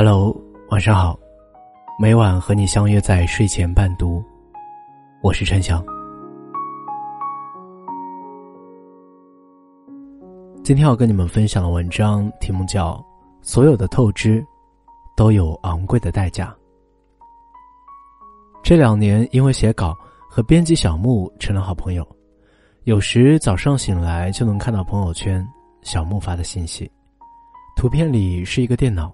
Hello，晚上好。每晚和你相约在睡前伴读，我是陈翔。今天要跟你们分享的文章题目叫《所有的透支都有昂贵的代价》。这两年因为写稿和编辑小木成了好朋友，有时早上醒来就能看到朋友圈小木发的信息，图片里是一个电脑。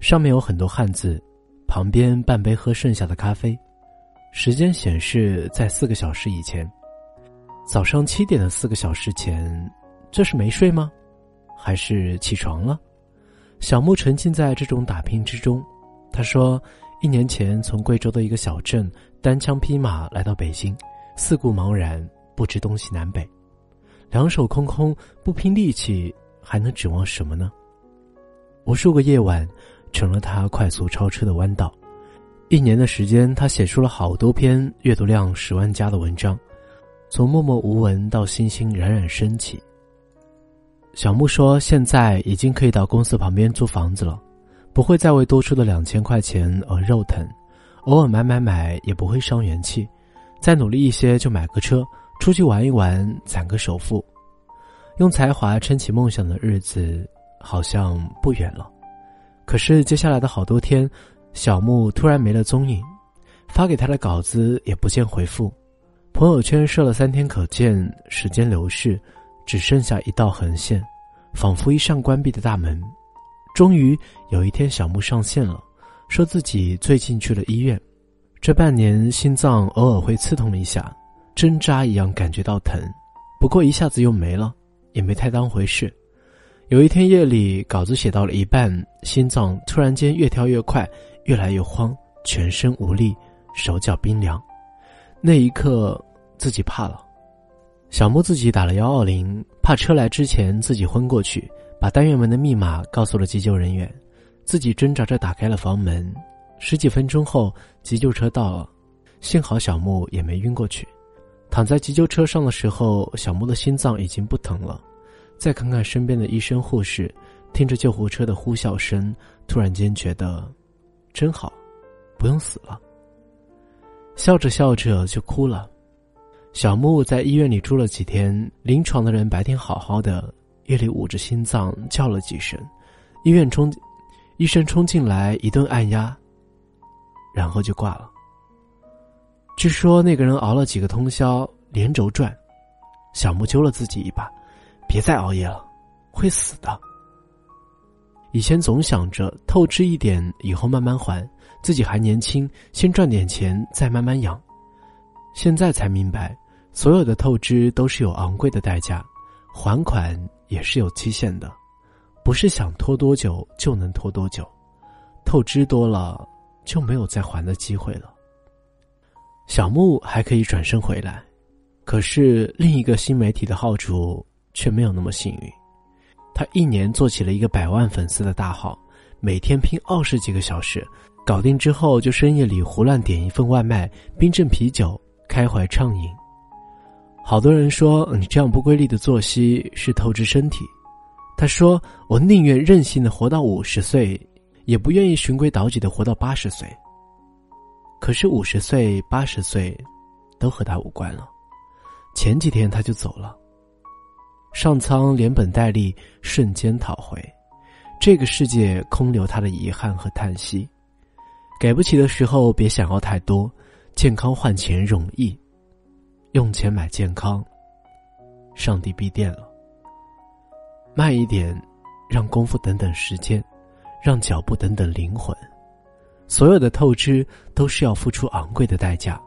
上面有很多汉字，旁边半杯喝剩下的咖啡，时间显示在四个小时以前，早上七点的四个小时前，这是没睡吗？还是起床了？小木沉浸在这种打拼之中。他说，一年前从贵州的一个小镇单枪匹马来到北京，四顾茫然，不知东西南北，两手空空，不拼力气，还能指望什么呢？无数个夜晚。成了他快速超车的弯道。一年的时间，他写出了好多篇阅读量十万加的文章，从默默无闻到星星冉冉升起。小木说：“现在已经可以到公司旁边租房子了，不会再为多出的两千块钱而肉疼，偶尔买买买也不会伤元气。再努力一些就买个车，出去玩一玩，攒个首付，用才华撑起梦想的日子，好像不远了。”可是接下来的好多天，小木突然没了踪影，发给他的稿子也不见回复，朋友圈设了三天可见，时间流逝，只剩下一道横线，仿佛一扇关闭的大门。终于有一天，小木上线了，说自己最近去了医院，这半年心脏偶尔会刺痛一下，针扎一样感觉到疼，不过一下子又没了，也没太当回事。有一天夜里，稿子写到了一半，心脏突然间越跳越快，越来越慌，全身无力，手脚冰凉。那一刻，自己怕了。小木自己打了幺二零，怕车来之前自己昏过去，把单元门的密码告诉了急救人员，自己挣扎着打开了房门。十几分钟后，急救车到了，幸好小木也没晕过去。躺在急救车上的时候，小木的心脏已经不疼了。再看看身边的医生护士，听着救护车的呼啸声，突然间觉得，真好，不用死了。笑着笑着就哭了。小木在医院里住了几天，临床的人白天好好的，夜里捂着心脏叫了几声，医院冲，医生冲进来一顿按压，然后就挂了。据说那个人熬了几个通宵，连轴转，小木揪了自己一把。别再熬夜了，会死的。以前总想着透支一点，以后慢慢还，自己还年轻，先赚点钱再慢慢养。现在才明白，所有的透支都是有昂贵的代价，还款也是有期限的，不是想拖多久就能拖多久，透支多了就没有再还的机会了。小木还可以转身回来，可是另一个新媒体的号主。却没有那么幸运，他一年做起了一个百万粉丝的大号，每天拼二十几个小时，搞定之后就深夜里胡乱点一份外卖，冰镇啤酒，开怀畅饮。好多人说你这样不规律的作息是透支身体，他说我宁愿任性的活到五十岁，也不愿意循规蹈矩的活到八十岁。可是五十岁、八十岁，都和他无关了。前几天他就走了。上苍连本带利，瞬间讨回，这个世界空留他的遗憾和叹息。给不起的时候，别想要太多。健康换钱容易，用钱买健康，上帝闭店了。慢一点，让功夫等等时间，让脚步等等灵魂。所有的透支都是要付出昂贵的代价。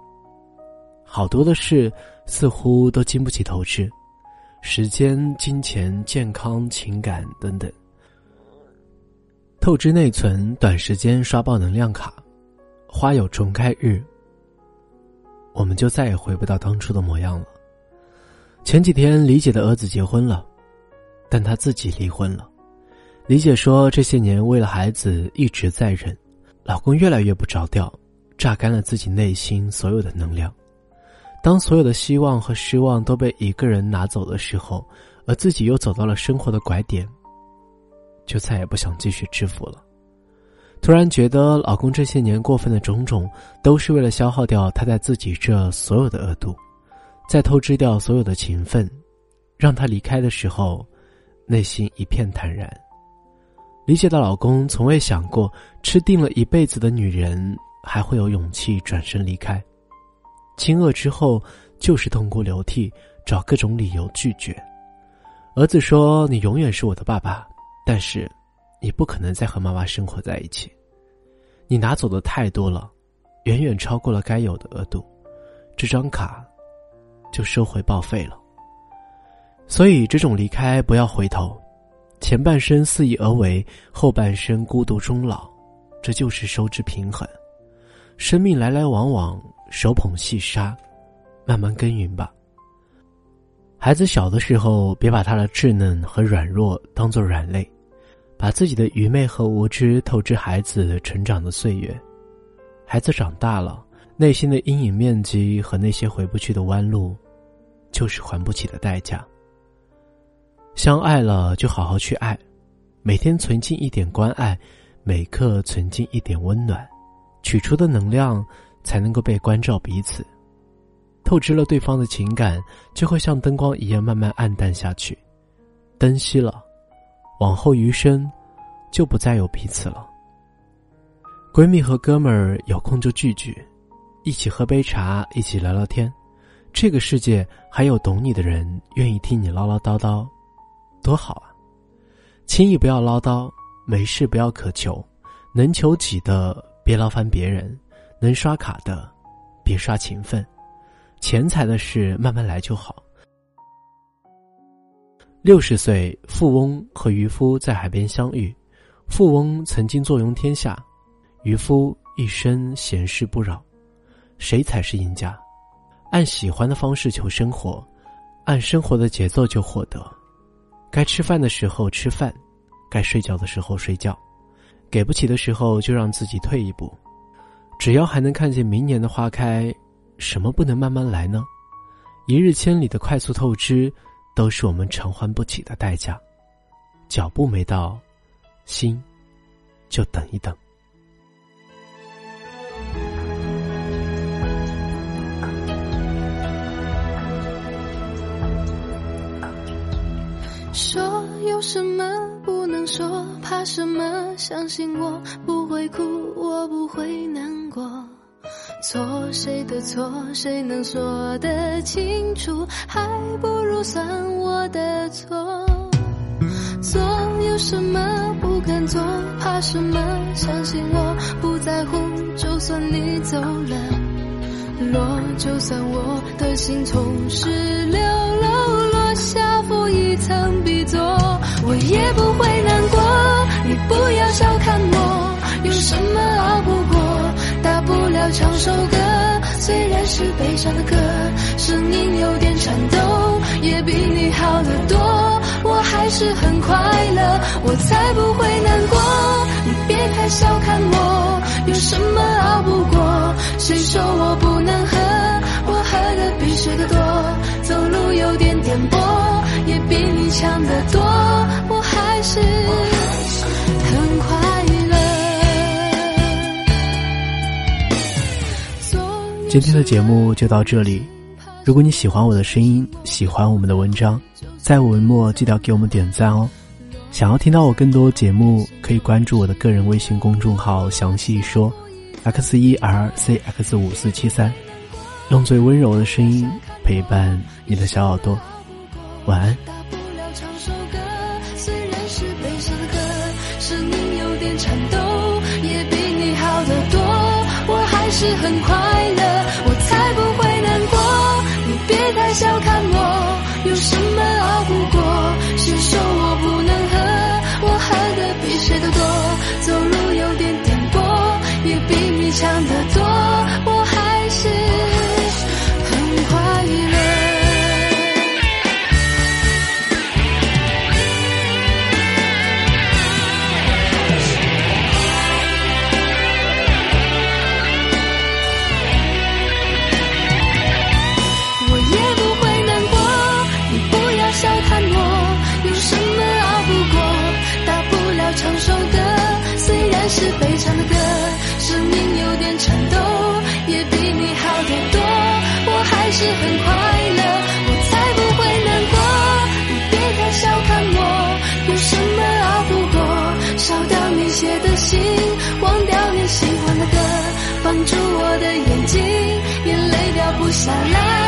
好多的事似乎都经不起透支。时间、金钱、健康、情感等等，透支内存，短时间刷爆能量卡，花有重开日，我们就再也回不到当初的模样了。前几天，李姐的儿子结婚了，但她自己离婚了。李姐说，这些年为了孩子一直在忍，老公越来越不着调，榨干了自己内心所有的能量。当所有的希望和失望都被一个人拿走的时候，而自己又走到了生活的拐点，就再也不想继续支付了。突然觉得老公这些年过分的种种，都是为了消耗掉他在自己这所有的额度，再透支掉所有的情分，让他离开的时候，内心一片坦然。理解到老公从未想过吃定了一辈子的女人还会有勇气转身离开，亲恶之后就是痛哭流涕，找各种理由拒绝。儿子说：“你永远是我的爸爸，但是。”你不可能再和妈妈生活在一起，你拿走的太多了，远远超过了该有的额度，这张卡就收回报废了。所以这种离开不要回头，前半生肆意而为，后半生孤独终老，这就是收支平衡。生命来来往往，手捧细沙，慢慢耕耘吧。孩子小的时候，别把他的稚嫩和软弱当做软肋。把自己的愚昧和无知透支孩子成长的岁月，孩子长大了，内心的阴影面积和那些回不去的弯路，就是还不起的代价。相爱了就好好去爱，每天存进一点关爱，每刻存进一点温暖，取出的能量才能够被关照彼此。透支了对方的情感，就会像灯光一样慢慢暗淡下去，灯熄了。往后余生，就不再有彼此了。闺蜜和哥们儿有空就聚聚，一起喝杯茶，一起聊聊天。这个世界还有懂你的人，愿意听你唠唠叨叨，多好啊！轻易不要唠叨，没事不要渴求，能求己的别劳烦别人，能刷卡的别刷情分，钱财的事慢慢来就好。六十岁，富翁和渔夫在海边相遇。富翁曾经坐拥天下，渔夫一生闲事不扰。谁才是赢家？按喜欢的方式求生活，按生活的节奏就获得。该吃饭的时候吃饭，该睡觉的时候睡觉。给不起的时候就让自己退一步。只要还能看见明年的花开，什么不能慢慢来呢？一日千里的快速透支。都是我们偿还不起的代价，脚步没到，心就等一等。说有什么不能说，怕什么？相信我不会哭，我不会难过。错谁的错，谁能说得清楚？还不如算我的错。做有什么不敢做？怕什么？相信我不在乎，就算你走了，落就算我的心从十六楼落下负一层 B 座，我也不会了唱首歌，虽然是悲伤的歌，声音有点颤抖，也比你好得多。我还是很快乐，我才不会难过。你别太小看我，有什么熬不过？谁说我不能喝？我喝的比谁的多，走路有点颠簸，也比你强得多。我今天的节目就到这里。如果你喜欢我的声音，喜欢我们的文章，在文末记得给我们点赞哦。想要听到我更多节目，可以关注我的个人微信公众号“详细说 ”，x 一 r c x 五四七三，用最温柔的声音陪伴你的小耳朵。晚安。也比你好得多，我还是很快掉你